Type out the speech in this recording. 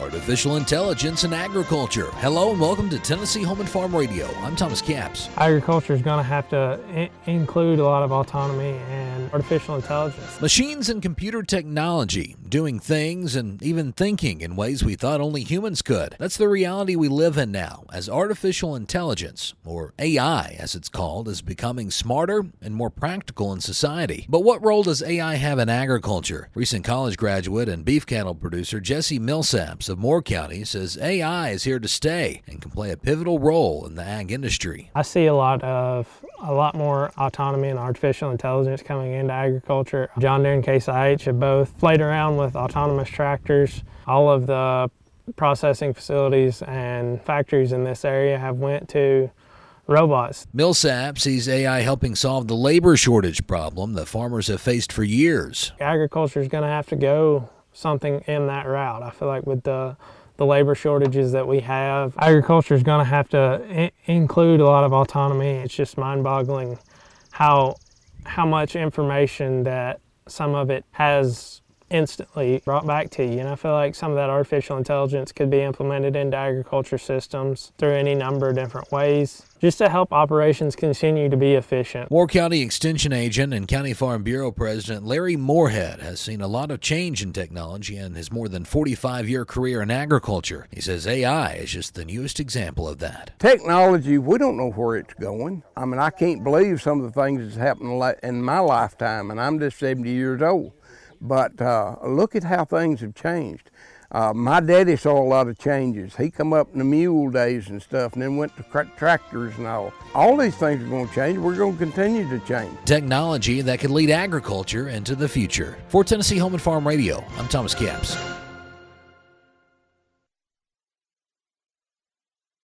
artificial intelligence in agriculture. Hello and welcome to Tennessee Home and Farm Radio. I'm Thomas Capps. Agriculture is going to have to include a lot of autonomy and artificial intelligence. Machines and computer technology doing things and even thinking in ways we thought only humans could. That's the reality we live in now as artificial intelligence, or AI as it's called, is becoming smarter and more practical in society. But what role does AI have in agriculture? Recent college graduate and beef cattle producer Jesse Millsaps of Moore County says AI is here to stay and can play a pivotal role in the ag industry. I see a lot of a lot more autonomy and artificial intelligence coming into agriculture. John Deere and Case IH have both played around with autonomous tractors. All of the processing facilities and factories in this area have went to robots. Millsaps sees AI helping solve the labor shortage problem that farmers have faced for years. Agriculture is going to have to go something in that route. I feel like with the the labor shortages that we have, agriculture is going to have to include a lot of autonomy. It's just mind-boggling how how much information that some of it has instantly brought back to you. And I feel like some of that artificial intelligence could be implemented into agriculture systems through any number of different ways just to help operations continue to be efficient. Moore County Extension Agent and County Farm Bureau President Larry Moorhead has seen a lot of change in technology in his more than 45 year career in agriculture. He says AI is just the newest example of that. Technology, we don't know where it's going. I mean, I can't believe some of the things that's happened in my lifetime, and I'm just 70 years old. But uh, look at how things have changed. Uh, my daddy saw a lot of changes. He come up in the mule days and stuff, and then went to tractors and all. All these things are going to change. We're going to continue to change. Technology that could lead agriculture into the future. For Tennessee Home and Farm Radio, I'm Thomas Capps.